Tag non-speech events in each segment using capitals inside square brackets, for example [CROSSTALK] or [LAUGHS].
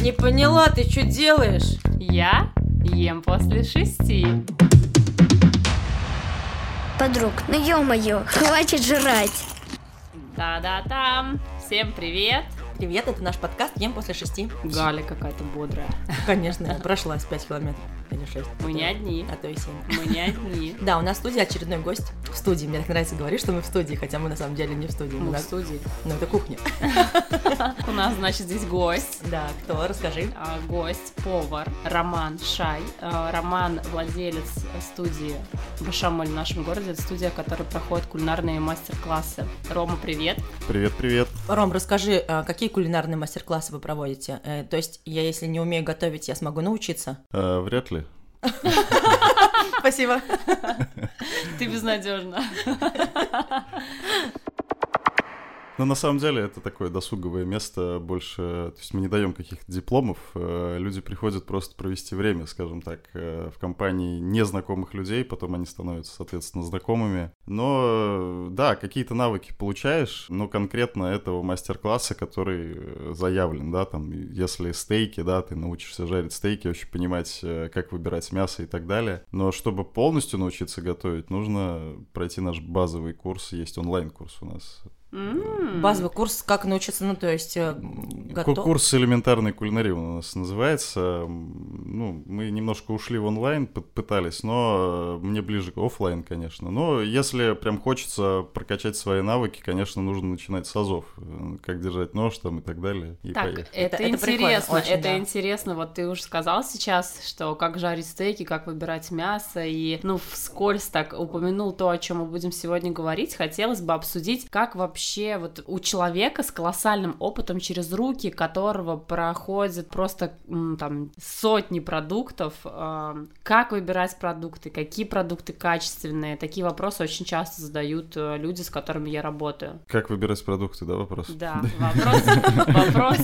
Не поняла, ты что делаешь? Я ем после шести. Подруг, ну ё-моё, хватит жрать. Да-да-там. Всем привет. Привет, это наш подкаст «Ем после шести». Галя какая-то бодрая. Конечно, я прошла с 5 километров или 6. Мы не одни. А то и 7. Мы не одни. [LAUGHS] Да, у нас в студии очередной гость. В студии. Мне так нравится говорить, что мы в студии, хотя мы на самом деле не в студии. Мы Мы в на- студии. Ну, это кухня. [LAUGHS] У нас, значит, здесь гость. Да, кто? Расскажи. А, Гость, повар Роман Шай. А, Роман владелец студии Башамоль в нашем городе. Это студия, в которой проходят кулинарные мастер-классы. Рома, привет. Привет, привет. Ром, расскажи, а, какие кулинарные мастер-классы вы проводите? Э, То есть, я если не умею готовить, я смогу научиться? Э, вряд ли. Спасибо. Ты безнадежна. Но на самом деле это такое досуговое место больше... То есть мы не даем каких-то дипломов. э, Люди приходят просто провести время, скажем так, э, в компании незнакомых людей. Потом они становятся, соответственно, знакомыми. Но э, да, какие-то навыки получаешь, но конкретно этого мастер-класса, который заявлен, да, там, если стейки, да, ты научишься жарить стейки, вообще понимать, как выбирать мясо и так далее. Но чтобы полностью научиться готовить, нужно пройти наш базовый курс. Есть онлайн-курс у нас. М. Базовый курс «Как научиться», ну, то есть, э, готов... Курс элементарной кулинарии у нас называется. Ну, мы немножко ушли в онлайн, пытались, но э, мне ближе к оффлайн, конечно. Но если прям хочется прокачать свои навыки, конечно, нужно начинать с азов. Э, Как держать нож там и так далее. И Так, поехали. это, Это- интересно, очень, это да. интересно. Вот ты уже сказал сейчас, что как жарить стейки, как выбирать мясо, и, ну, вскользь так упомянул то, о чем мы будем сегодня говорить. Хотелось бы обсудить, как вообще вот у человека с колоссальным опытом через руки, которого проходят просто там сотни продуктов, э, как выбирать продукты, какие продукты качественные. Такие вопросы очень часто задают э, люди, с которыми я работаю. Как выбирать продукты, да, вопрос? Да, вопрос, вопрос,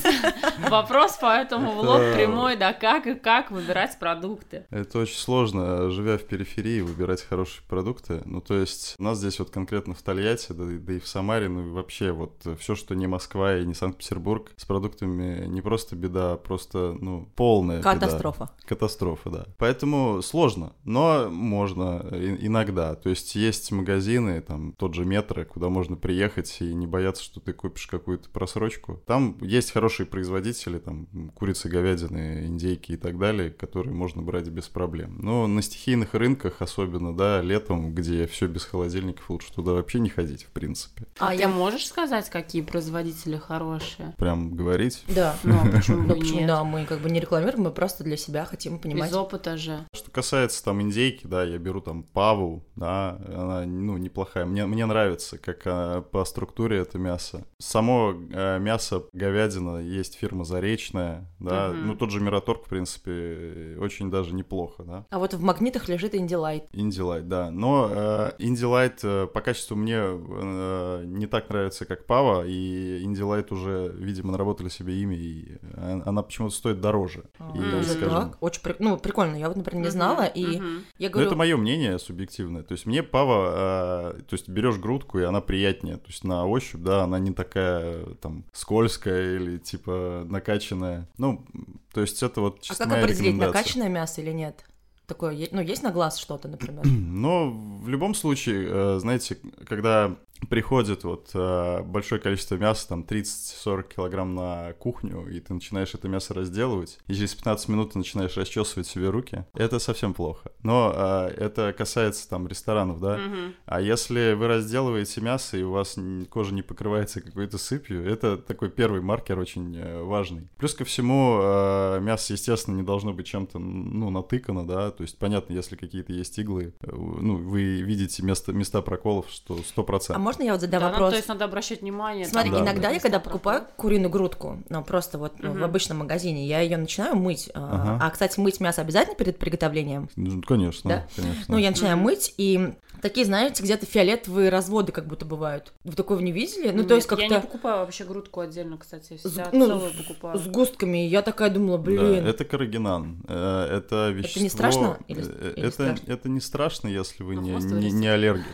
вопрос поэтому в лоб прямой, да, как и как выбирать продукты. Это очень сложно, живя в периферии, выбирать хорошие продукты. Ну, то есть, у нас здесь вот конкретно в Тольятти, да, и- да и в Самаре, ну, вообще вот все, что не Москва и не Санкт-Петербург, с продуктами не просто беда, а просто, ну, полная беда. Катастрофа. Катастрофа, да. Поэтому сложно, но можно и- иногда. То есть есть магазины, там тот же метро, куда можно приехать и не бояться, что ты купишь какую-то просрочку. Там есть хорошие производители, там курицы, говядины, индейки и так далее, которые можно брать без проблем. Но на стихийных рынках, особенно, да, летом, где все без холодильников, лучше туда вообще не ходить, в принципе. А, я- можешь сказать, какие производители хорошие? Прям говорить. Да. [LAUGHS] Ну, а почему Ну, бы нет? да, мы как бы не рекламируем, мы просто для себя хотим понимать. Без опыта же. Что касается там индейки, да, я беру там Паву, да, она, ну, неплохая. Мне, мне нравится, как а, по структуре это мясо. Само а, мясо, говядина, есть фирма Заречная, да, Мгм. ну, тот же Мираторг, в принципе, очень даже неплохо, да. А вот в магнитах лежит Индилайт. Индилайт, да. Но э, Индилайт э, по качеству мне э, не так нравится, как Пава, и Индилайт уже, видимо, наработали себе имя, и она почему-то стоит дороже. А, И, даже скажем, так? Очень при- ну, прикольно. Я вот, например, не знала, и я Ну, говорю... это мое мнение субъективное. То есть мне пава, э, то есть берешь грудку, и она приятнее. То есть на ощупь, да, она не такая там скользкая или типа накачанная. Ну, то есть это вот А чисто как моя определить, накачанное мясо или нет? Такое, ну, есть на глаз что-то, например? [CLEARS THROAT] Но в любом случае, э, знаете, когда приходит вот э, большое количество мяса, там 30-40 килограмм на кухню, и ты начинаешь это мясо разделывать, и через 15 минут ты начинаешь расчесывать себе руки, это совсем плохо. Но э, это касается там ресторанов, да. Мгм. А если вы разделываете мясо, и у вас кожа не покрывается какой-то сыпью, это такой первый маркер очень э, важный. Плюс ко всему, э, мясо, естественно, не должно быть чем-то, ну, натыкано, да, то есть, понятно, если какие-то есть иглы, э, ну, вы видите место, места проколов, что 100%. А можно я вот задам Да, ну, вопрос? то есть надо обращать внимание. Смотри, там, Да, иногда да. я когда покупаю куриную грудку, ну просто вот ну, в обычном магазине, я ее начинаю мыть. а, Ага. А, кстати, мыть мясо обязательно перед приготовлением? Ну, конечно, Да? конечно. Ну, я начинаю Мгм. мыть, и такие, знаете, где-то фиолетовые разводы как будто бывают. Вы такого не видели? Ну, то Нет, есть Я не как-то покупаю вообще грудку отдельно, кстати. с- Всегда ну, целую покупаю. с густками. Я такая думала, Да, блин. это карагинан. Э, Это вещество... не страшно или- э, или это, страшно? это не страшно, если вы Ну, не, не, не аллергик.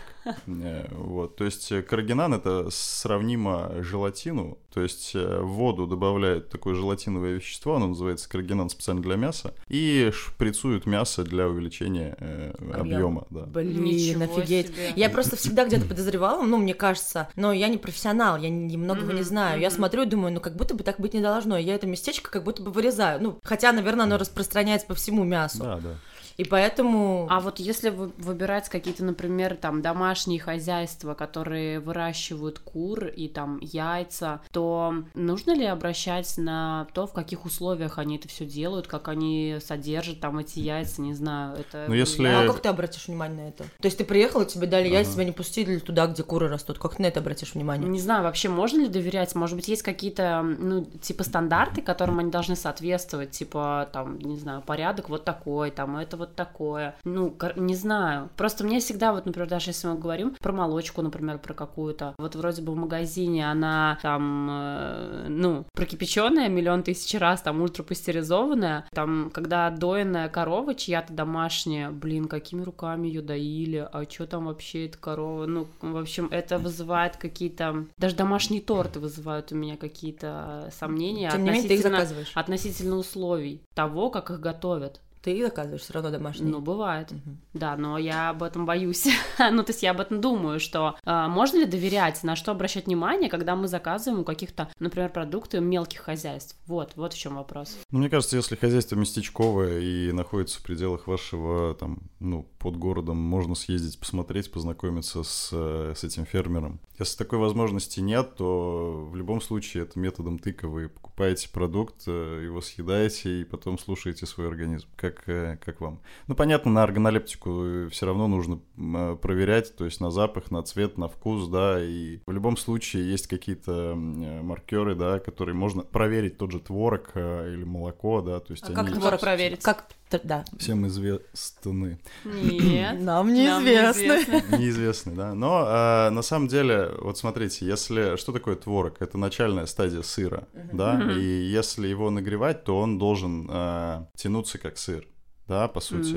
Э, Вот, то есть э, карагинан это сравнимо желатину, то есть э, в воду добавляют такое желатиновое вещество, оно называется карагинан специально для мяса, и шприцуют мясо для увеличения э, Объема. объема, да. Блин, Ничего офигеть. себе. Я просто всегда где-то подозревала, ну, мне кажется, но я не профессионал, я не- многого не знаю. Я смотрю и думаю, ну, как будто бы так быть не должно. Я это местечко как будто бы вырезаю. Ну, хотя, наверное, оно распространяется по всему мясу. Да, да. И поэтому... А вот если вы- выбирать какие-то, например, там домашние хозяйства, которые выращивают кур и там яйца, то нужно ли обращать на то, в каких условиях они это все делают, как они содержат там эти яйца, не знаю, это. Ну, если- А как ты обратишь внимание на это? То есть ты приехал, и тебе дали яйца, Ага. тебя не пустили туда, где куры растут. Как ты на это обратишь внимание? Не знаю, вообще можно ли доверять? Может быть, есть какие-то, ну, типа стандарты, которым они должны соответствовать, типа, там, не знаю, порядок вот такой, там, это вот такое. Ну, не знаю. Просто мне всегда, вот, например, даже если мы говорим про молочку, например, про какую-то, вот вроде бы в магазине она там, э, ну, прокипяченная миллион тысяч раз, там, ультрапастеризованная, там, когда дойная корова чья-то домашняя, блин, какими руками ее доили, а что там вообще эта корова? Ну, в общем, это вызывает какие-то, даже домашние торты вызывают у меня какие-то сомнения Тем не менее, ты их заказываешь. относительно условий того, как их готовят. Ты заказываешь все равно домашние. Ну, бывает. Мгм. Да, но я об этом боюсь. [LAUGHS] ну, то есть я об этом думаю, что а, можно ли доверять, на что обращать внимание, когда мы заказываем у каких-то, например, продукты мелких хозяйств. Вот, вот в чем вопрос. Ну, мне кажется, если хозяйство местечковое и находится в пределах вашего, там, ну, под городом, можно съездить, посмотреть, познакомиться с, э, с этим фермером. Если такой возможности нет, то в любом случае это методом тыка вы покупаете продукт, э, его съедаете и потом слушаете свой организм, как, э, как вам. Ну, понятно, на органолептику все равно нужно э, проверять, то есть на запах, на цвет, на вкус, да, и в любом случае есть какие-то э, маркеры, да, которые можно проверить, тот же творог э, или молоко, да, то есть А они как творог проверить? Как... Да. всем известны. Нет. [CLEARS THROAT] Нам нам неизвестно. [LAUGHS] Неизвестны, да. Но а, на самом деле, вот смотрите, если что такое творог? Это начальная стадия сыра, да. Мгм. И если его нагревать, то он должен а, тянуться как сыр, да, по сути.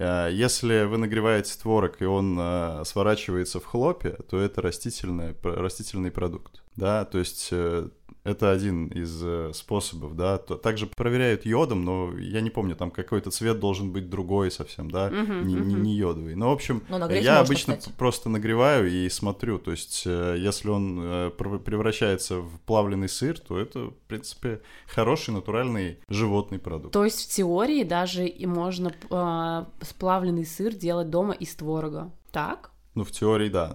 А, Если вы нагреваете творог и он а, сворачивается в хлопья, то это растительное, пр- растительный продукт, да, то есть э, это один из э, способов, да. Также проверяют йодом, но я не помню, там какой-то цвет должен быть другой совсем, да, Мгм, не, не- мгм. не йодовый. Но, в общем, Ну, я обычно кстати. просто нагреваю и смотрю, то есть э, если он э, пр- превращается в плавленый сыр, то это, в принципе, хороший натуральный животный продукт. То есть в теории даже и можно а, сплавленный сыр делать дома из творога. Так? Ну, в теории, да,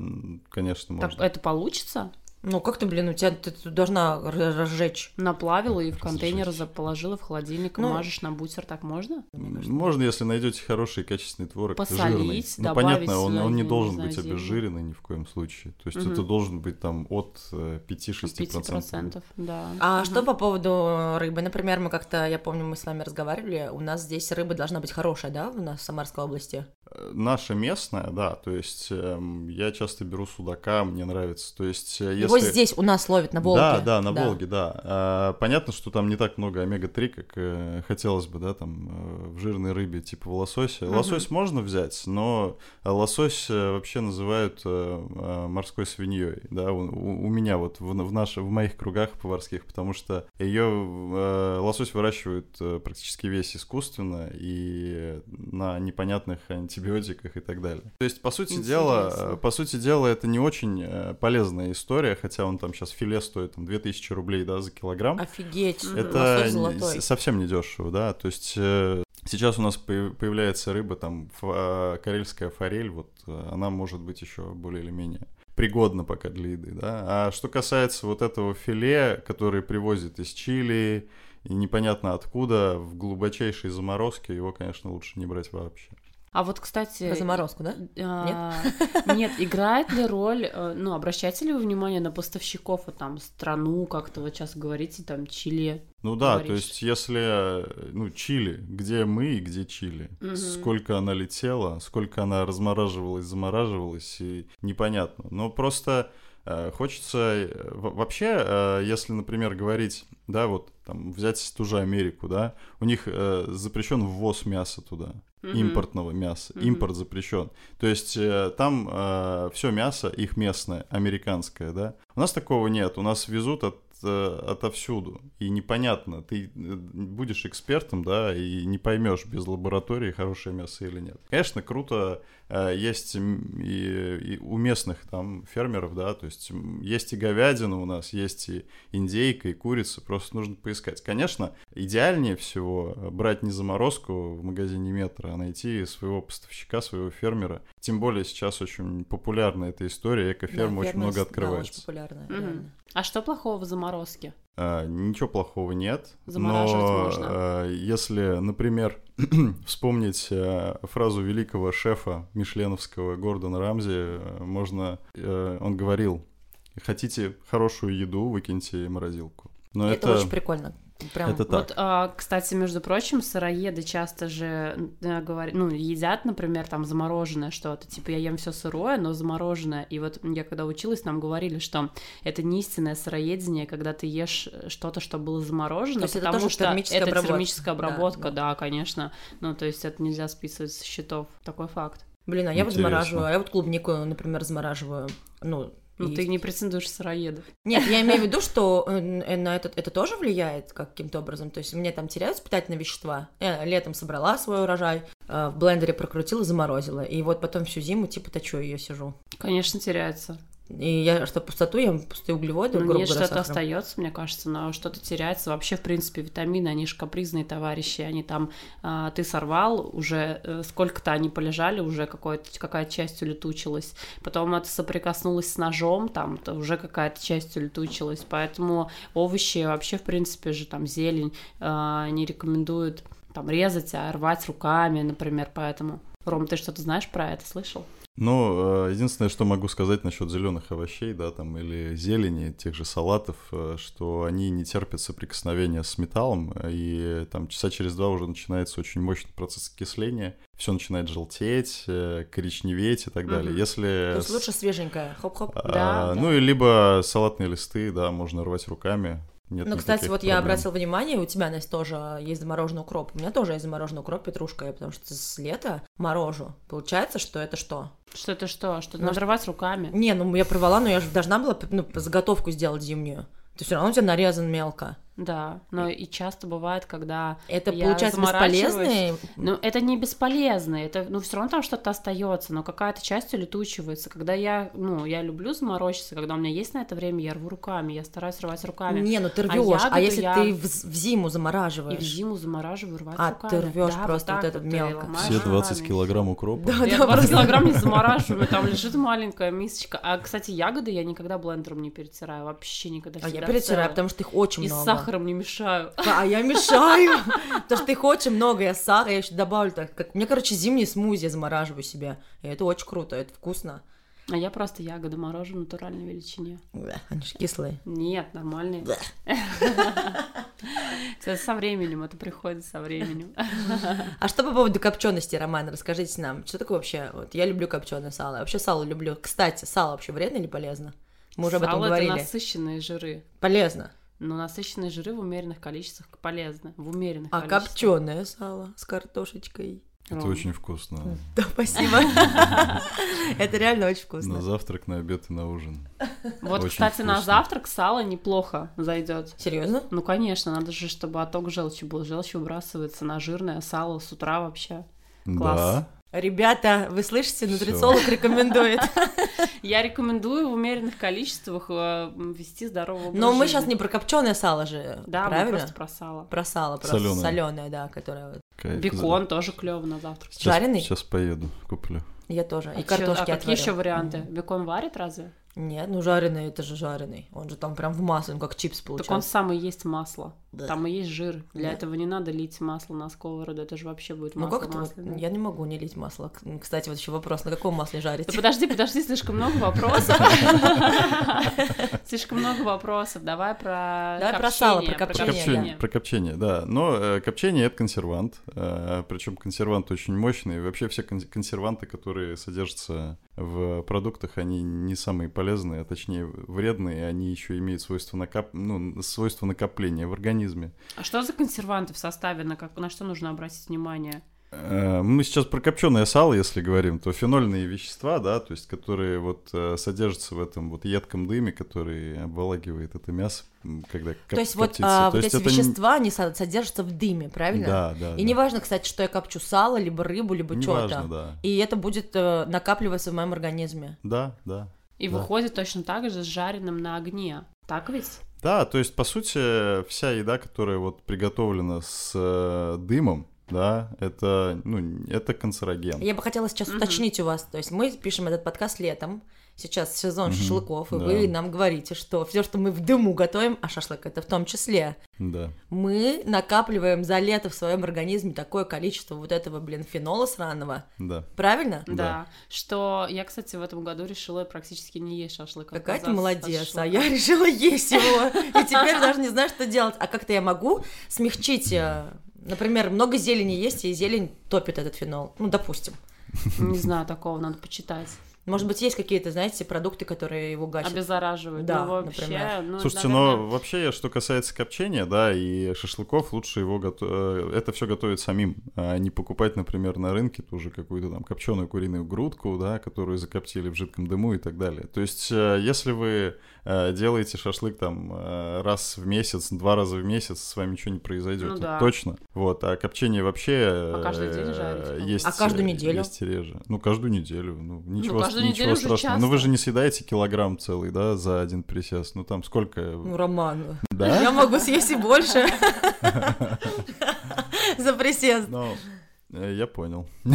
конечно, Так можно. это получится? Ну, как ты, блин, у тебя ты, ты должна разжечь. Наплавила и в контейнер положила в холодильник, Ну, мажешь на бутер, так можно? Можно, если найдете хороший качественный творог, Посолить, жирный. Ну, добавить понятно, он, он не не должен знаю, быть зелень. обезжиренный ни в коем случае. То есть Мгм. это должен быть там от э, 5-6%. 5%, да. А Мгм. что по поводу рыбы? Например, мы как-то, я помню, мы с вами разговаривали, у нас здесь рыба должна быть хорошая, да, у нас в Самарской области? Э, Наша местная, да, то есть эм, я часто беру судака, мне нравится. То есть э, Его если... здесь у нас ловят на Волге. Да, да, на Волге, да. А, понятно, что там не так много омега-3, как э, хотелось бы, да, там э, в жирной рыбе типа лосося. Мгм. Лосось можно взять, но лосось э, вообще называют э, морской свиньей, да, у, у- у меня вот в, в, наш- в моих кругах поварских, потому что ее лосось выращивают практически весь искусственно и на непонятных антибиотиках и так далее. То есть, по сути дела, Интересно. э, по сути дела, это не очень полезная история, хотя он там сейчас филе стоит там 2000 рублей, да, за килограмм. Офигеть, Это не- совсем не дешево, да, то есть э, сейчас у нас появляется рыба, там, карельская форель, вот, э, она может быть еще более или менее пригодна пока для еды, да. А что касается вот этого филе, который привозят из Чили, и непонятно откуда, в глубочайшей заморозке, его, конечно, лучше не брать вообще. А вот, кстати... Про заморозку, да? а, [LAUGHS] Нет, играет ли роль, э, ну, обращаете ли вы внимание на поставщиков, вот там, страну, как-то вот сейчас говорите, там, Чили? Ну да, то говоришь. есть если, э, ну, Чили, где мы и где Чили, Мгм. сколько она летела, сколько она размораживалась, замораживалась, и непонятно. Но просто э, хочется... э, во- Вообще, э, если, например, говорить, да, вот там взять ту же Америку, да, у них э, запрещен ввоз мяса туда. Импортного мяса. Мгм. Импорт запрещен. То есть э, там все мясо их местное, американское, да. У нас такого нет. У нас везут от э, отовсюду. И непонятно, ты э, будешь экспертом, да, и не поймешь без лаборатории, хорошее мясо или нет. Конечно, круто э, есть м, и, и у местных там фермеров, да, то есть есть и говядина у нас, есть и индейка, и курица, просто нужно поискать. Конечно, идеальнее всего э, брать не заморозку в магазине метро, а найти своего поставщика, своего фермера. Тем более сейчас очень популярна эта история, экоферм Да, очень много да, открывается. очень популярная, реально. А что плохого в заморозке? А, ничего плохого нет. Замораживать но, можно. а, если, например, [CLEARS THROAT] вспомнить а, фразу великого шефа мишленовского Гордона Рамзи, можно, он говорил, хотите хорошую еду, выкиньте морозилку. Но Это, это, очень прикольно. Прям это так. Вот, а, кстати, между прочим, сыроеды часто же говорят, ну, едят, например, там замороженное что-то, типа я ем все сырое, но замороженное. И вот я когда училась, нам говорили, что это не истинное сыроедение, когда ты ешь что-то, что было заморожено, То есть это потому тоже что термическая это обработка. термическая Да, обработка, да. да, конечно. Ну, то есть это нельзя списывать с счетов. Такой факт. Блин, а я вот Интересно. замораживаю, а я вот клубнику, например, замораживаю. Ну, Ну, и- ты не претендуешь сыроеда. Нет, я имею в виду, [LAUGHS] что э, э, на это, это тоже влияет каким-то образом. То есть мне там теряются питательные вещества. Я летом собрала свой урожай, э, в блендере прокрутила, заморозила. И вот потом всю зиму типа точу ее сижу. Конечно, теряется. И я, что пустоту, ем пустые углеводы, Ну, грубо нет, говоря, что-то остается, мне кажется, но что-то теряется. Вообще, в принципе, витамины, они же капризные товарищи, они там, а, ты сорвал, уже э, сколько-то они полежали, уже какая-то часть улетучилась. Потом это соприкоснулось с ножом, там то уже какая-то часть улетучилась. Поэтому овощи вообще, в принципе же, там, зелень а, не рекомендуют там резать, а рвать руками, например, поэтому. Ром, ты что-то знаешь про это, слышал? Ну, э, единственное, что могу сказать насчет зеленых овощей, да, там, или зелени, тех же салатов, э, что они не терпят соприкосновения с металлом, и там часа через два уже начинается очень мощный процесс окисления, все начинает желтеть, э, коричневеть и так далее. Мгм. То Если... есть лучше свеженькое, хоп-хоп. а, Да, да. Ну, и либо салатные листы, да, можно рвать руками. Нет Ну, кстати, вот я проблем. обратила внимание, у тебя, Настя, тоже есть замороженный укроп. У меня тоже есть замороженный укроп, петрушка, я потому что с лета морожу. Получается, что это что? Что это что? Что Может- надо рвать руками? Не, ну я порвала, но я же должна была ну, заготовку сделать зимнюю. То все равно у тебя нарезан мелко. Да, но и часто бывает, когда Это Я получается заморачиваюсь. бесполезные. Ну, это не бесполезно, это, ну, все равно там что-то остается, но какая-то часть улетучивается. Когда я, ну, я люблю заморочиться, когда у меня есть на это время, я рву руками, я стараюсь рвать руками. Не, ну ты А рвешь. А, ягоду если я- ты в, в зиму И замораживаешь? в зиму замораживаю, рвать А, руками. ты рвёшь Да, просто вот так это и мелко. Все 20 руками, килограмм укропа. Да, Я да, 20 просто- килограмм не замораживаю, там [LAUGHS] лежит маленькая мисочка. А, кстати, ягоды я никогда блендером не перетираю, вообще никогда. А я перетираю, потому что их очень И много. Сахаром не мешаю. А я мешаю, потому что их очень много, я сахар, я еще добавлю так, как... Мне, короче, зимний смузи я замораживаю себе, и это очень круто, это вкусно. А я просто ягоды морожу в натуральной величине. Они же кислые. Нет, нормальные. [LAUGHS] Со временем, это приходит со временем. А что по поводу копчености, Роман, расскажите нам, что такое вообще, вот я люблю копченое сало, я вообще сало люблю. Кстати, сало вообще вредно или полезно? Мы уже об этом Сало говорили. это насыщенные жиры. Полезно. Но насыщенные жиры в умеренных количествах полезны. В умеренных А количествах. копченое сало с картошечкой. Это Ром. очень вкусно. [LAUGHS] Да, спасибо. [LAUGHS] Это реально очень На вкусно. завтрак, на обед и на ужин. Вот, Очень кстати, на завтрак сало неплохо зайдет. Серьезно? Ну, конечно, надо же, чтобы отток желчи был. Желчь выбрасывается на жирное сало с утра вообще. Класс. Да. Ребята, вы слышите, Всё. нутрициолог рекомендует. [LAUGHS] Я рекомендую в умеренных количествах э, вести здоровый образ Но мы сейчас не про копченое сало же, Да, мы правильно? просто про сало. Про сало, про Солёное. соленое, да, которое. Кайф. Бекон тоже клево на завтрак. Сейчас- Жареный? Сейчас поеду, куплю. Я тоже. И А чё- картошки а какие еще варианты? Бекон варит разве? Нет, ну жареный, это же жареный. Он же там прям в масле, он как чипс Так он получается. сам и есть масло. Да. Там и есть жир. Для Да. этого не надо лить масло на сковороду. Это же вообще будет Ну масло как это? вот? масляное. Я не могу не лить масло. Кстати, вот еще вопрос, на каком масле жарить? Да подожди, подожди, слишком много [LAUGHS] вопросов. [LAUGHS] Слишком много вопросов. Давай про Давай про сало, про копчение, про копчение, да. Но э, копчение это консервант, причем консервант очень мощный. Вообще все кон- консерванты, которые содержатся в продуктах, они не самые полезные, а точнее вредные. Они еще имеют свойство, накап... ну, свойство накопления в организме. А что за консерванты в составе? На, как... на что нужно обратить внимание? Э, Мы сейчас про копченое сало, если говорим, то фенольные вещества, да, то есть которые вот э, содержатся в этом вот едком дыме, который обволакивает это мясо, когда коп- То есть вот, коптится. а, То вот есть эти это не- вещества, они со- содержатся в дыме, правильно? Да, да. И да. неважно, кстати, что я копчу сало, либо рыбу, либо что-то. да. И это будет э, накапливаться в моем организме. Да, да. И Да. выходит точно так же с жареным на огне. Так ведь? Да, то есть, по сути, вся еда, которая вот приготовлена с э, дымом, да, это, ну, это канцероген. Я бы хотела сейчас Мгм. уточнить у вас, то есть мы пишем этот подкаст летом, сейчас сезон Мгм, шашлыков, и да. вы нам говорите, что все, что мы в дыму готовим, а шашлык это в том числе, Да. мы накапливаем за лето в своем организме такое количество вот этого, блин, фенола сраного. Да. Правильно? Да. Да. Что я, кстати, в этом году решила практически не есть шашлык. Какая ты молодец, а я решила есть его, и теперь даже не знаю, что делать. А как-то я могу смягчить, э, например, много зелени есть, и зелень топит этот фенол, ну, допустим. Не знаю, такого надо почитать. Может быть, есть какие-то, знаете, продукты, которые его гасят. Обеззараживает. Да, ну, вообще, например. ну, Слушайте, наверное, но вообще, что касается копчения, да, и шашлыков, лучше его гото- э, это все готовить самим, а не покупать, например, на рынке тоже какую-то там копченую куриную грудку, да, которую закоптили в жидком дыму и так далее. То есть, э, если вы делаете шашлык там э, раз в месяц, два раза в месяц, с вами ничего не произойдет, Ну да. точно. Вот, а копчение вообще А каждый день э, жарить? есть, А каждую э, неделю? Есть реже. Ну, каждую неделю. Ну, ничего, каждую ничего неделю уже страшного. Но вы же не съедаете килограмм целый, да, за один присест. Ну, там сколько? Ну, Роман, Да? я могу съесть и больше. [LAUGHS] За присест. Э, я понял. [LAUGHS]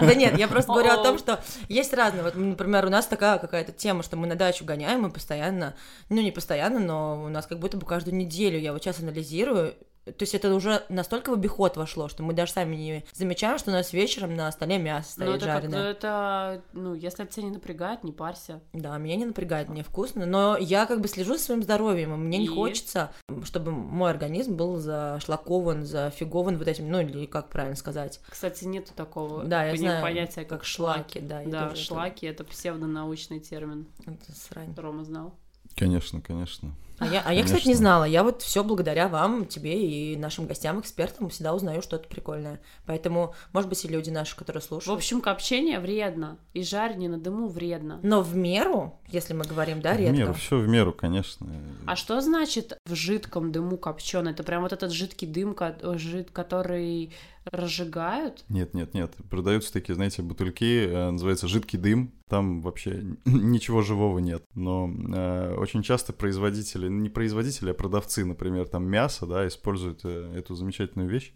Да нет, я просто говорю о том, что есть разные. Вот, например, у нас такая какая-то тема, что мы на дачу гоняем, и постоянно, ну не постоянно, но у нас как будто бы каждую неделю, я вот сейчас анализирую, то есть это уже настолько в обиход вошло, что мы даже сами не замечаем, что у нас вечером на столе мясо Ну, стоит это как-то, жареное. это, ну, если это тебя не напрягает, не парься. Да, меня не напрягает, мне вкусно, но я как бы слежу за своим здоровьем, и мне не И? хочется, чтобы мой организм был зашлакован, зафигован вот этим, ну или как правильно сказать. Кстати, нету такого Да, я знаю, понятия, как как, шлаки, да, я Да, это- шлаки это псевдонаучный термин. Это срань. Рома знал. Конечно, конечно. А я, а я, кстати, не знала. Я вот все благодаря вам, тебе и нашим гостям, экспертам всегда узнаю что-то прикольное. Поэтому, может быть, и люди наши, которые В слушают. общем, копчение вредно, и жарение на дыму вредно. Но в меру, если мы говорим, да, в редко. меру, все в меру, конечно. А что значит в жидком дыму копченый? Это прям вот этот жидкий дым, который разжигают? Нет, нет, нет. Продаются такие, знаете, бутыльки, э, называется жидкий дым. Там вообще ничего живого нет. Но э, очень часто производители, ну, не производители, а продавцы, например, там мясо, да, используют э, эту замечательную вещь,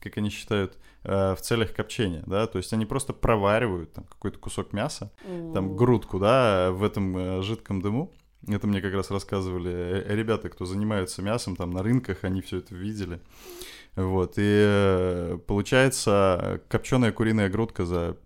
как они считают, э, в целях копчения, да. То есть они просто проваривают там какой-то кусок мяса, там О. грудку, да, в этом э, жидком дыму. Это мне как раз рассказывали ребята, кто занимаются мясом, там на рынках, они все это видели. Вот, и получается копченая куриная грудка за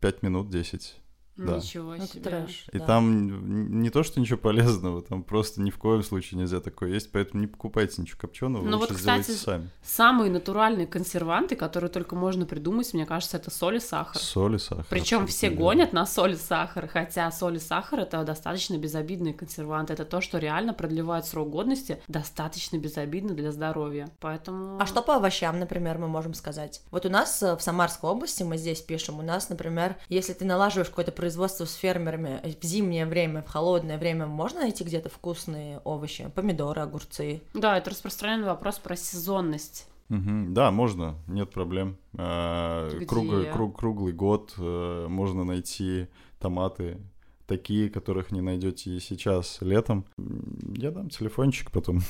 5 минут 10. Да. Ничего Это себе. трэш. И да. там не то, что ничего полезного, там просто ни в коем случае нельзя такое есть, поэтому не покупайте ничего копченого, Ну лучше вот, сделайте кстати, сами. Самые натуральные консерванты, которые только можно придумать, мне кажется, это соль и сахар. Соль и сахар. Причем все гонят на соль и сахар, хотя соль и сахар это достаточно безобидные консерванты. Это то, что реально продлевает срок годности, достаточно безобидно для здоровья. Поэтому. А что по овощам, например, мы можем сказать? Вот у нас э, в Самарской области, мы здесь пишем, у нас, например, если ты налаживаешь какое-то производство с фермерами э, в зимнее время, в холодное время, можно найти где-то вкусные овощи? Помидоры, огурцы. Да, это распространенный вопрос про сезонность. Мгм. Да, можно, нет проблем. Где? Круглый, круг- круглый год э, можно найти томаты такие, которых не найдете и сейчас летом. Я дам телефончик потом.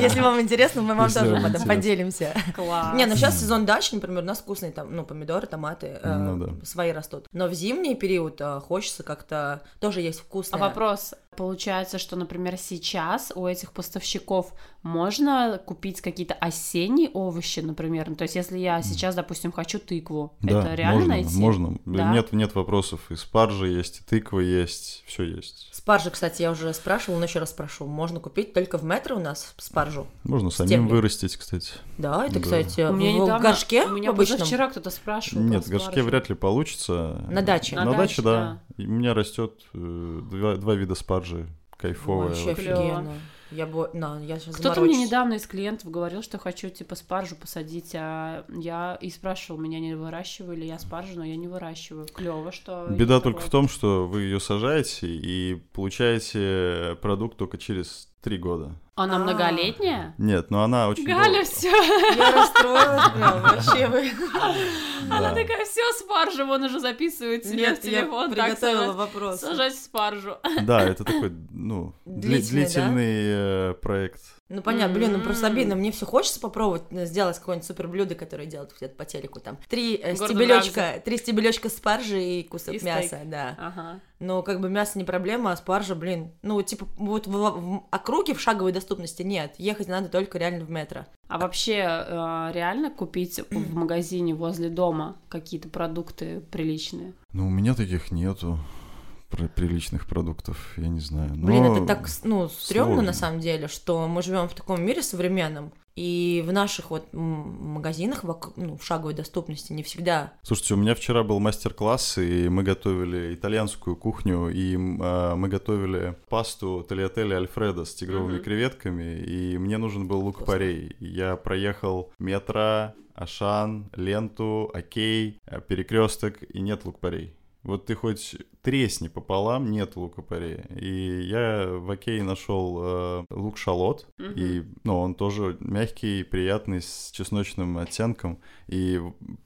Если вам интересно, мы вам тоже потом поделимся. Класс. Не, ну сейчас сезон дачи, например, у нас вкусные там, ну, помидоры, томаты, э, Ну свои растут. Но в зимний период э, хочется как-то, тоже есть А вкусное. вопрос, получается, что, например, сейчас у этих поставщиков можно купить какие-то осенние овощи, например? Ну, то есть, если я сейчас, допустим, хочу тыкву, Да, это реально можно, найти? можно. Да? Нет, нет вопросов. И спаржа есть, и тыква есть, все есть. Спаржи, кстати, я уже спрашивала, но еще раз спрошу. Можно купить только в метро у нас спаржу? Можно самим Стебли. вырастить, кстати. Да, это, Да. кстати, У меня в, недавно, в горшке у меня обычном. позавчера кто-то спрашивал. Нет, в горшке спаржу. вряд ли получится. На даче. На, На даче, даче, да. И у меня растет э, два, два вида спаржи. Кайфовая. Вообще офигенно. Я бы, на, я сейчас Кто-то мне недавно из клиентов говорил, что хочу, типа, спаржу посадить, а я и спрашивал, меня не выращиваю ли я спаржу, но я не выращиваю. Клево, что... Беда только такое. в том, что вы ее сажаете и получаете продукт только через три года. Она А. многолетняя? Нет, но она очень Галя, все. Я расстроилась прям, вообще вы. Она такая, все, спаржу, он уже записывает себе Нет, в я телефон. так, приготовила вопрос. Сажать спаржу. Да, это такой, ну, длительный э, проект. Ну понятно, блин, ну просто обидно. Мне все хочется попробовать э, сделать какое-нибудь супер блюдо, которое делают где-то по телеку. Там три э, стебелечка, три стебелечка спаржи и кусок И стейк. мяса, да. Ага. Но как бы мясо не проблема, а спаржа, блин, ну типа вот в, в округе в шаговой доступности нет. Ехать надо только реально в метро. А вообще э, реально купить в магазине возле дома какие-то продукты приличные? Ну, у меня таких нету приличных продуктов, я не знаю. Блин, Но это так, ну, стрёмно сложно. на самом деле, что мы живем в таком мире современном, и в наших вот магазинах ну, в шаговой доступности не всегда Слушайте, у меня вчера был мастер-класс, и мы готовили итальянскую кухню, и а, мы готовили пасту тальятелли Альфредо с тигровыми Мгм. креветками, и мне нужен был лук-порей. Я проехал метро, Ашан, ленту, Окей, перекресток, и нет лук-порей. Вот ты хоть тресни пополам, нет лука-порей. И я в Окей нашел э, лук-шалот, Мгм. и, ну, он тоже мягкий, приятный, с чесночным оттенком, и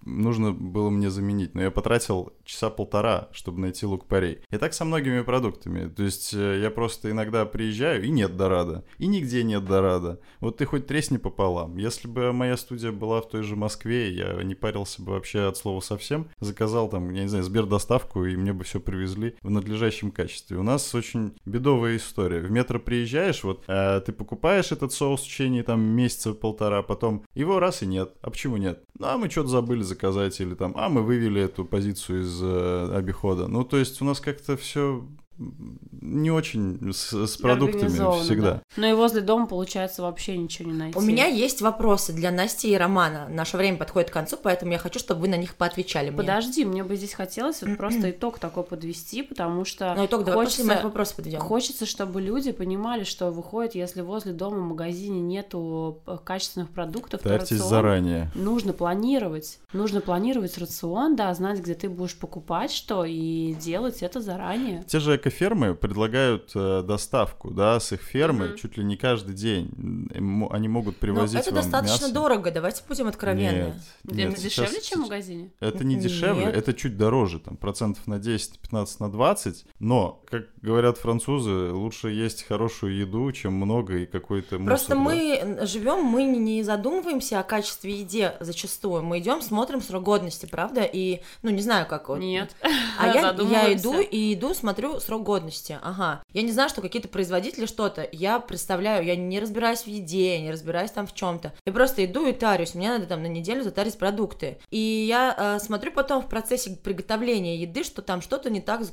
нужно было мне заменить. Но я потратил часа полтора, чтобы найти лук-порей. И так со многими продуктами. То есть э, я просто иногда приезжаю, и нет дорада, и нигде нет дорада. Вот ты хоть тресни пополам. Если бы моя студия была в той же Москве, я не парился бы вообще от слова совсем. Заказал там, я не знаю, Сбердоставку, и мне бы все привезли в надлежащем качестве. У нас очень бедовая история. В метро приезжаешь, вот э, ты покупаешь этот соус в течение там месяца полтора, потом его раз и нет. А почему нет? Ну, а мы что-то забыли заказать, или там, а мы вывели эту позицию из э, обихода. Ну, то есть у нас как-то все не очень с, с продуктами всегда. да. Но и возле дома, получается, вообще ничего не найти. У меня есть вопросы для Насти и Романа. Наше время подходит к концу, поэтому я хочу, чтобы вы на них поотвечали мне. Подожди, мне бы здесь хотелось вот просто итог такой подвести, потому что Ну, итог, давай хочется, после моих вопросов подведем. хочется, чтобы люди понимали, что выходит, если возле дома в магазине нету качественных продуктов, то Тарьтесь рацион заранее. нужно планировать. Нужно планировать рацион, да, знать, где ты будешь покупать что, и делать это заранее. Те же экофермы предлагают э, доставку, да, с их фермы Мгм. чуть ли не каждый день. М, мо- Они могут Но привозить это вам достаточно мясо. дорого, давайте будем откровенны. Нет, нет, это сейчас- дешевле, чем в магазине? Это не дешевле, Нет. это чуть дороже, там, процентов на 10, 15, на 20. Но, как говорят французы, лучше есть хорошую еду, чем много и какой-то мусор. Просто да. мы живем, мы не- задумываемся о качестве еды зачастую. Мы идем, смотрим срок годности, правда? И, ну, не знаю, как вот. Нет. А [LAUGHS] я, я иду и иду, смотрю срок годности. Ага. Я не знаю, что какие-то производители что-то. Я представляю, я не разбираюсь в еде, я не разбираюсь там в чем-то. Я просто иду и тарюсь. Мне надо там на неделю затарить продукты. И я э, смотрю потом в процессе приготовления еды, что там что-то не так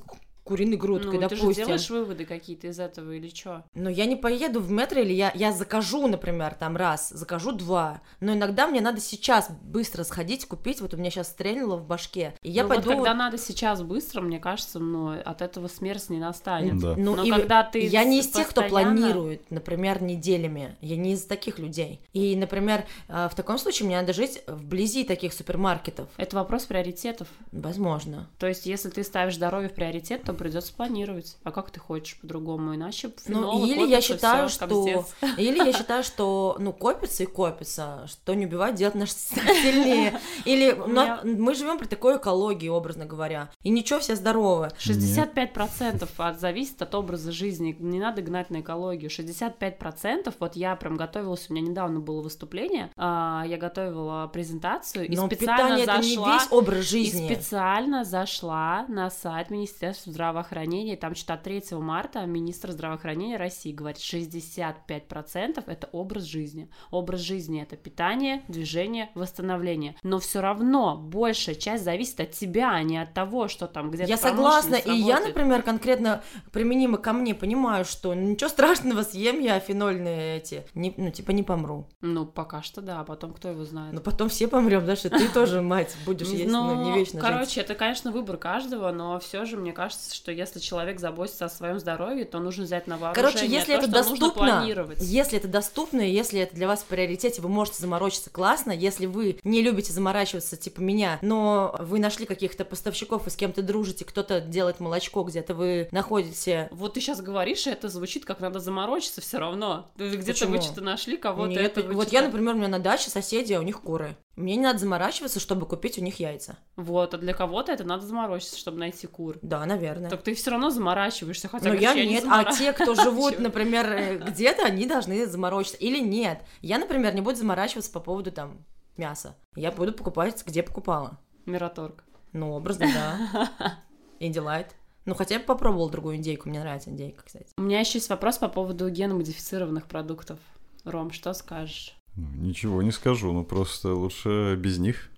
куриной грудкой, Ну, ты же допустим. делаешь выводы какие-то из этого или что? Но я не поеду в метро, или я, я закажу, например, там раз, закажу два. Но иногда мне надо сейчас быстро сходить, купить. Вот у меня сейчас стрельнуло в башке. И я ну, пойду... вот когда надо сейчас быстро, мне кажется, ну, от этого смерть не настанет. Да. Ну, Но и когда ты я не из тех, кто планирует, например, неделями. Я не из таких людей. И, например, э, в таком случае мне надо жить вблизи таких супермаркетов. Это вопрос приоритетов. Возможно. То есть, если ты ставишь здоровье в приоритет, то придется планировать. А как ты хочешь по-другому? Иначе Ну, или я считаю, всё, что... [LAUGHS] Или я считаю, что, ну, копится и копится. Что не убивает, делает нас [LAUGHS] сильнее. Или мы живем при такой экологии, образно говоря. И ничего, все здоровы. 65% от, зависит от образа жизни. Не надо гнать на экологию. 65%, вот я прям готовилась, у меня недавно было выступление, а, я готовила презентацию и Но специально питание это не зашла... весь образ И жизни. специально зашла на сайт Министерства здравоохранения, и там что-то от 3 марта министр здравоохранения России говорит, 65% это образ жизни. Образ жизни это питание, движение, восстановление. Но все равно большая часть зависит от тебя, а не от того, что там где-то Я согласна, и я, например, конкретно применимо ко мне понимаю, что ничего [LAUGHS] страшного, съем я фенольные эти, не, ну, типа не помру. Ну, пока что да, а потом кто его знает. Но потом все помрем, да, что ты тоже, [LAUGHS] мать, будешь есть, ну, не вечно жить. короче, это, конечно, выбор каждого, но все же мне кажется, что если человек заботится о своем здоровье, то нужно взять на вооружение Короче, если то, это доступно, если это доступно, если это для вас в приоритете, вы можете заморочиться, классно. Если вы не любите заморачиваться, типа меня, но вы нашли каких-то поставщиков и с кем-то дружите, кто-то делает молочко, где-то вы находите... Вот ты сейчас говоришь, и это звучит как надо заморочиться все равно. Где-то вы что-то нашли, кого-то это вот я, например, у меня на даче соседи, а у них куры. Мне не надо заморачиваться, чтобы купить у них яйца. Вот, а для кого-то это надо заморочиться, чтобы найти кур. Да, наверное. Так ты все равно заморачиваешься, хотя Но я не нет, а те, кто живут, например, э, где-то, они должны заморочиться. Или нет. Я, например, не буду заморачиваться по поводу там мяса. Я буду покупать, где покупала. Мираторг. Ну, образно, да. Инди Лайт. Ну, хотя я бы попробовала другую индейку. Мне нравится индейка, кстати. У меня еще есть вопрос по поводу геномодифицированных продуктов. Ром, что скажешь? Ничего не скажу, ну просто лучше без них.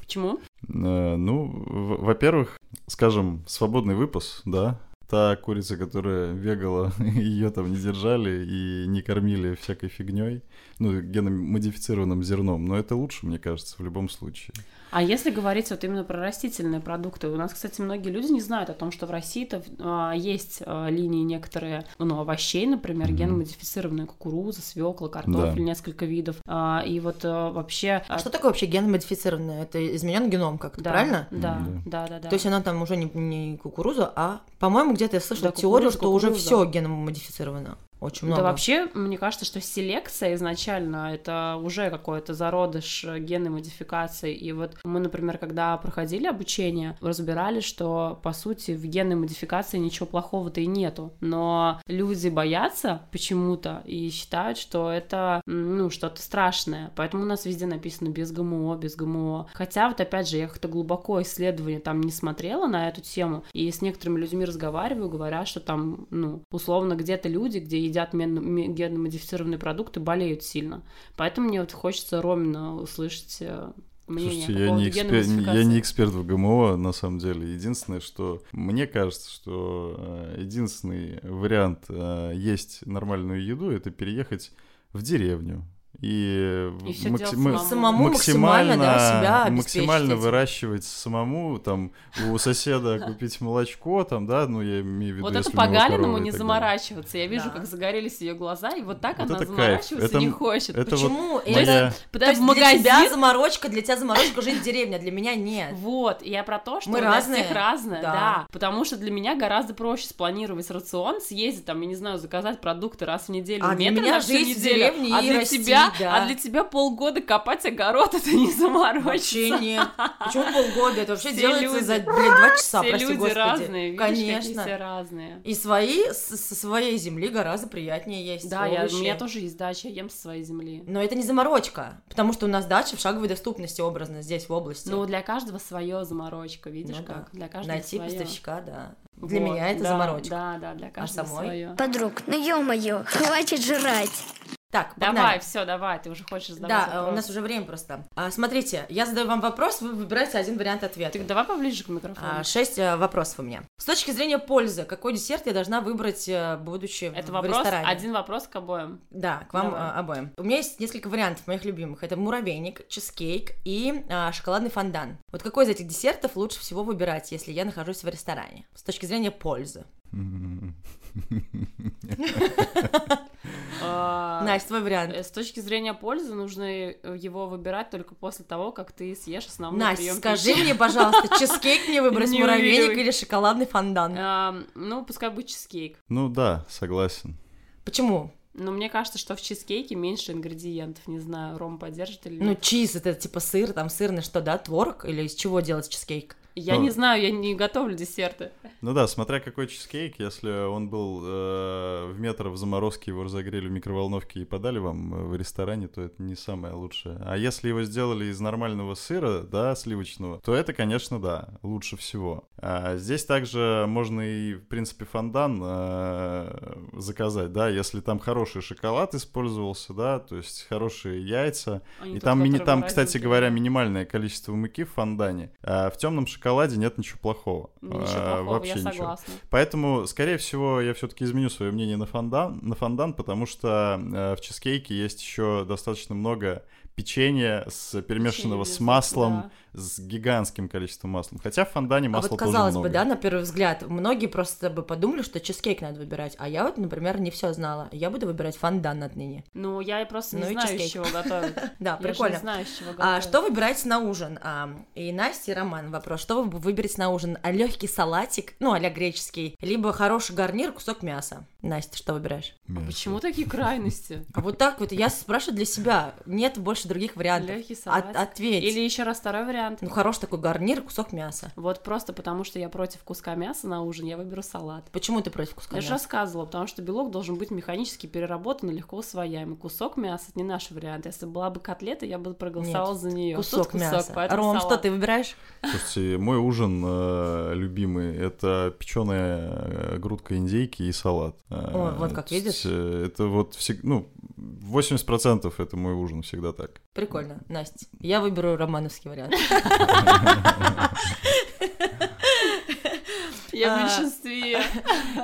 Почему? Э, Ну, во-первых, скажем, свободный выпас, да, та курица, которая бегала, [LAUGHS] ее там не держали и не кормили всякой фигней, ну, геномодифицированным зерном, но это лучше, мне кажется, в любом случае. А если говорить вот именно про растительные продукты, у нас, кстати, многие люди не знают о том, что в России-то а, есть а, линии некоторые, ну, овощей, например, Мгм. геномодифицированная кукуруза, свекла, картофель, Да. несколько видов. А, и вот а, вообще... А что такое вообще геномодифицированное? Это изменен геном как-то, да, правильно? Да, М, да, да, да. То есть она там уже не, не кукуруза, а, по-моему, где-то я слышала Да, теорию, что уже все геномодифицировано. Очень много. Да вообще, мне кажется, что селекция изначально это уже какой-то зародыш э, генной модификации. И вот мы, например, когда проходили обучение, разбирали, что, по сути, в генной модификации ничего плохого-то и нету. Но люди боятся почему-то и считают, что это, ну, что-то страшное. Поэтому у нас везде написано без ГМО, без ГМО. Хотя, вот опять же, я как-то глубоко исследование там не смотрела на эту тему, и с некоторыми людьми разговариваю, говорят, что там, ну, условно, где-то люди, где едят генно-модифицированные продукты, болеют сильно. Поэтому мне вот хочется Ромина услышать э, мнение Слушайте, я не, экспер- генной я не эксперт в ГМО, на самом деле. Единственное, что мне кажется, что э, единственный вариант э, есть нормальную еду, это переехать в деревню. И, И макси- самому. Самому максимально, да, себя обеспечить максимально выращивать самому, там, у соседа [LAUGHS] купить молочко, там, да, ну, я имею в виду, Вот это по Галиному не заморачиваться. Я вижу, Да. как загорелись ее глаза, и вот так Вот она это заморачиваться Это не хочет. это Почему? То есть- моя- То Потому в для тебя заморочка, для тебя заморочка жить в деревне, а для меня нет. Вот, я про то, что Мы у нас разные. всех разное, Да. да. Потому что для меня гораздо проще спланировать рацион, съездить там, я не знаю, заказать продукты раз в неделю, А для меня на жить в деревне а и для тебя, да. а для тебя полгода копать огород это не заморочиться. Вообще нет. Почему полгода? Это вообще Все делается люди- за, блин, два часа, Все прости люди господи. разные, видишь, какие Конечно. все разные. И свои, со своей земли гораздо приятнее есть Да, я, у меня тоже есть дача, я ем со своей земли. Но это не заморочка, потому что у нас дача в шаговой доступности образно здесь, в области. Ну, для каждого свое заморочка, видишь Ну да. как? Для каждого Найти своё. поставщика, да. Для Вот, меня это да, заморочка. Да, да, для каждого самой? свое. Подруг, ну ё-моё, хватит жрать. Так, Давай, погнали. все, давай, ты уже хочешь задавать Да, э, у вопрос. нас уже время просто. А, смотрите, я задаю вам вопрос, вы выбираете один вариант ответа. Ты давай поближе к микрофону. А, Шесть э, вопросов у меня. С точки зрения пользы, какой десерт я должна выбрать, э, будучи Это в вопрос, ресторане? один вопрос к обоим. Да, к вам Давай. обоим. У меня есть несколько вариантов моих любимых. Это муравейник, чизкейк и а, шоколадный фондан. Вот какой из этих десертов лучше всего выбирать, если я нахожусь в ресторане? С точки зрения пользы. [LAUGHS] [LAUGHS] [LAUGHS] А, Настя, твой вариант. э, С точки зрения пользы нужно э, его выбирать только после того, как ты съешь основной Настя, прием скажи пищи. мне, пожалуйста, [LAUGHS] чизкейк мне выбрать, муравейник или шоколадный фондан? Ам, Ну, пускай будет чизкейк. Ну да, согласен. Почему? Но мне кажется, что в чизкейке меньше ингредиентов. Не знаю, Ром поддержит или Ну, нет. чиз, это типа сыр, там сырный что, да, творог? Или из чего делать чизкейк? Я ну- не знаю, я не готовлю десерты. Ну да, смотря какой чизкейк, если он был э, в метр в заморозке, его разогрели в микроволновке и подали вам э, в ресторане, то это не самое лучшее. А если его сделали из нормального сыра, да, сливочного, то это, конечно, да, лучше всего. А здесь также можно и, в принципе, фондан э, заказать, да, если там хороший шоколад использовался, да, то есть хорошие яйца, не и там, мини- там, кстати говоря, минимальное количество муки в фондане. А в темном шоколаде нет ничего плохого. Ничего А, плохого, вообще я ничего. согласна. Поэтому, скорее всего, я все-таки изменю свое мнение на фондан, на фондан, потому что э, в чизкейке есть еще достаточно много печенье с перемешанного Печенье с маслом, да. С гигантским количеством масла. Хотя в фондане А масла вот тоже казалось много. бы, да, на первый взгляд, многие просто бы подумали, что чизкейк надо выбирать, а я вот, например, не все знала. Я буду выбирать фондан отныне. Ну, я и просто не Ну знаю, из чизкейк. чего готовить. [LAUGHS] Да, Я прикольно. не знаю, из чего А готовить. что выбираете на ужин? А, и Настя, и Роман вопрос. Что вы выберете на ужин? А легкий салатик, ну, а греческий, либо хороший гарнир, кусок мяса? Настя, что выбираешь? Мясо. Почему такие крайности? [LAUGHS] А вот так вот, я спрашиваю для себя. Нет больше других вариантов. Легкий салатик. ответь. Или еще раз второй вариант. Ну, хороший такой гарнир, кусок мяса. Вот просто потому, что я против куска мяса на ужин, я выберу салат. Почему ты против куска Я же мяса? рассказывала, потому что белок должен быть механически переработан и легко усвояемый. Кусок мяса это не наш вариант. Если была бы котлета, я бы проголосовала за нее. Кусок мяса. поэтому Ром, что салат. ты выбираешь? Слушайте, мой ужин э, любимый это печеная э, грудка индейки и салат. Э, О, вот как видишь. э, Это вот всегда, ну, 80% это мой ужин всегда так. Прикольно, Настя. Я выберу романовский вариант. Я в А. меньшинстве.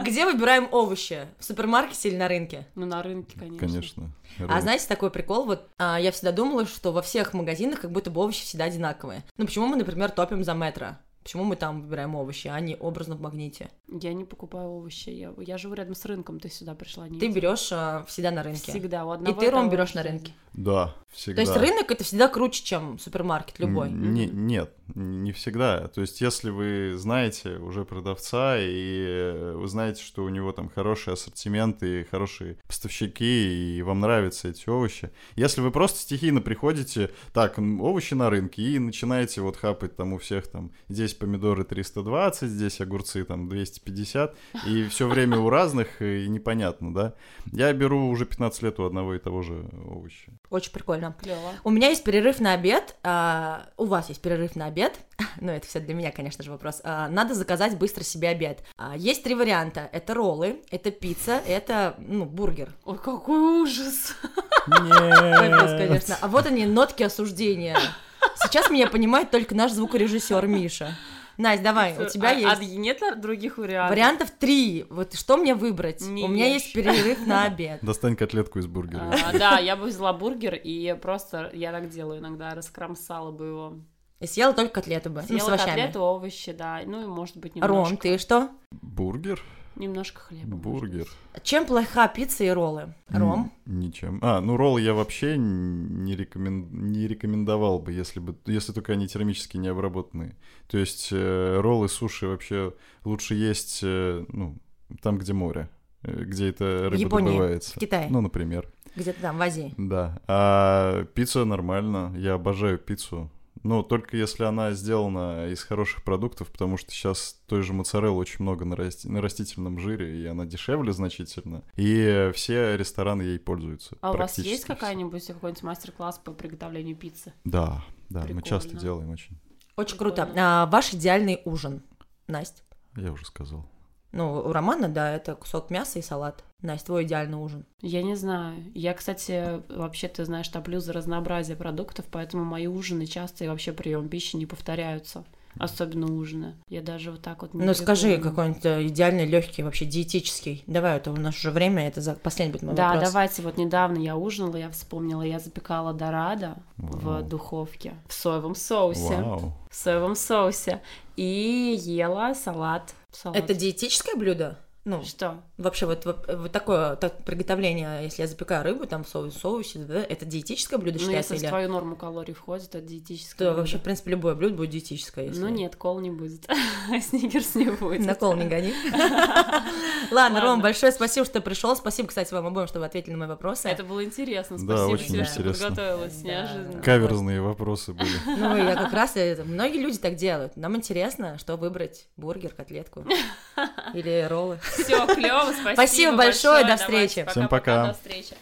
Где выбираем овощи? В супермаркете или на рынке? Ну, на рынке, конечно. Конечно. А знаете, такой прикол, вот а, я всегда думала, что во всех магазинах как будто бы овощи всегда одинаковые. Ну, почему мы, например, топим за метро? Почему мы там выбираем овощи, а не образно в магните? Я не покупаю овощи. Я, я живу рядом с рынком, ты сюда пришла. Не Ты берешь а, всегда на рынке. Всегда. У И одного ты, Ром, берешь на рынке. Да, всегда. То есть рынок это всегда круче, чем супермаркет любой. Не, нет, не всегда. То есть, если вы знаете уже продавца, и вы знаете, что у него там хороший ассортимент и хорошие поставщики, и вам нравятся эти овощи. Если вы просто стихийно приходите, так, овощи на рынке, и начинаете вот хапать там у всех там, здесь помидоры 320, здесь огурцы там 250, и все время у разных, и непонятно, да. Я беру уже 15 лет у одного и того же овоща. Очень прикольно. Клево. У меня есть перерыв на обед. а, у вас есть перерыв на обед. [LAUGHS] ну, это все для меня, конечно же, вопрос. А, надо заказать быстро себе обед. А, есть три варианта. Это роллы, это пицца, это, ну, бургер. Ой, какой ужас. [LAUGHS] Капец, конечно. А вот они, нотки осуждения. Сейчас меня понимает только наш звукорежиссер Миша. Настя, давай, у тебя А- есть... а нет других вариантов? Вариантов три. Вот что мне выбрать? Не У меня ешь. есть перерыв на обед. Достань котлетку из бургера. А, да, я бы взяла бургер и просто, я так делаю иногда, раскромсала бы его. И съела только котлету бы. ну, с Съела овощами. котлету, овощи, да, ну и может быть немножко, Ром, ты что? Бургер? Немножко хлеба. Бургер. Чем плоха пицца и роллы? Ром? М, Ничем. А, ну роллы я вообще не, рекомен... не рекомендовал бы, если бы, если только они термически не обработанные. То есть э, роллы, суши вообще лучше есть, э, ну, там, где море, э, где эта рыба Японии, добывается. в Китае. Ну, например. Где-то там, в Азии. Да. А пицца нормально. Я обожаю пиццу. Но только если она сделана из хороших продуктов, потому что сейчас той же моцареллы очень много на, расти- на растительном жире, и она дешевле значительно. И все рестораны ей пользуются. А у вас есть какая-нибудь какой-нибудь мастер-класс по приготовлению пиццы? Да, да, мы часто Прикольно. делаем очень. Очень круто. Прикольно. А, ваш идеальный ужин, Настя? Я уже сказал. Ну, у Романа, да, это кусок мяса и салат. Настя, твой идеальный ужин. Я не знаю. Я, кстати, вообще, ты знаешь, топлю за разнообразие продуктов, поэтому мои ужины часто и вообще прием пищи не повторяются. Особенно ужины. Я даже вот так вот не Ну, скажи какой-нибудь э, идеальный, легкий, вообще диетический. Давай, это у нас уже время, это за... последний будет мой Да, вопрос. давайте. Вот недавно я ужинала, я вспомнила, я запекала дорадо в Вау. духовке в соевом соусе. Вау. В соевом соусе. И ела салат. Салат. Это диетическое блюдо? Ну, Что? вообще вот, вот, вот такое так, приготовление, если я запекаю рыбу там в соус, соусе, да, это диетическое блюдо Ну, считается? если в или... твою норму калорий входит, это диетическое. То блюдо. вообще, в принципе, любое блюдо будет диетическое. Если... Ну нет, кол не будет. [LAUGHS] Сникерс не будет. На кол не гони. [LAUGHS] Ладно, Ром, большое спасибо, что пришел. Спасибо, кстати, вам обоим, что вы ответили на мои вопросы. Это было интересно. Да, Спасибо очень тебе, что интересно. подготовилась Да. неожиданно. Каверзные вопросы были. [LAUGHS] Ну, я как раз... это- Многие люди так делают. Нам интересно, что выбрать. Бургер, котлетку или роллы. Все, клево, спасибо. Спасибо большое, до Давайте, встречи. Всем пока-пока, пока. До встречи.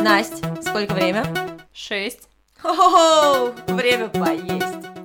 Настя, сколько время? Шесть. Хо-хо-хо! Время поесть.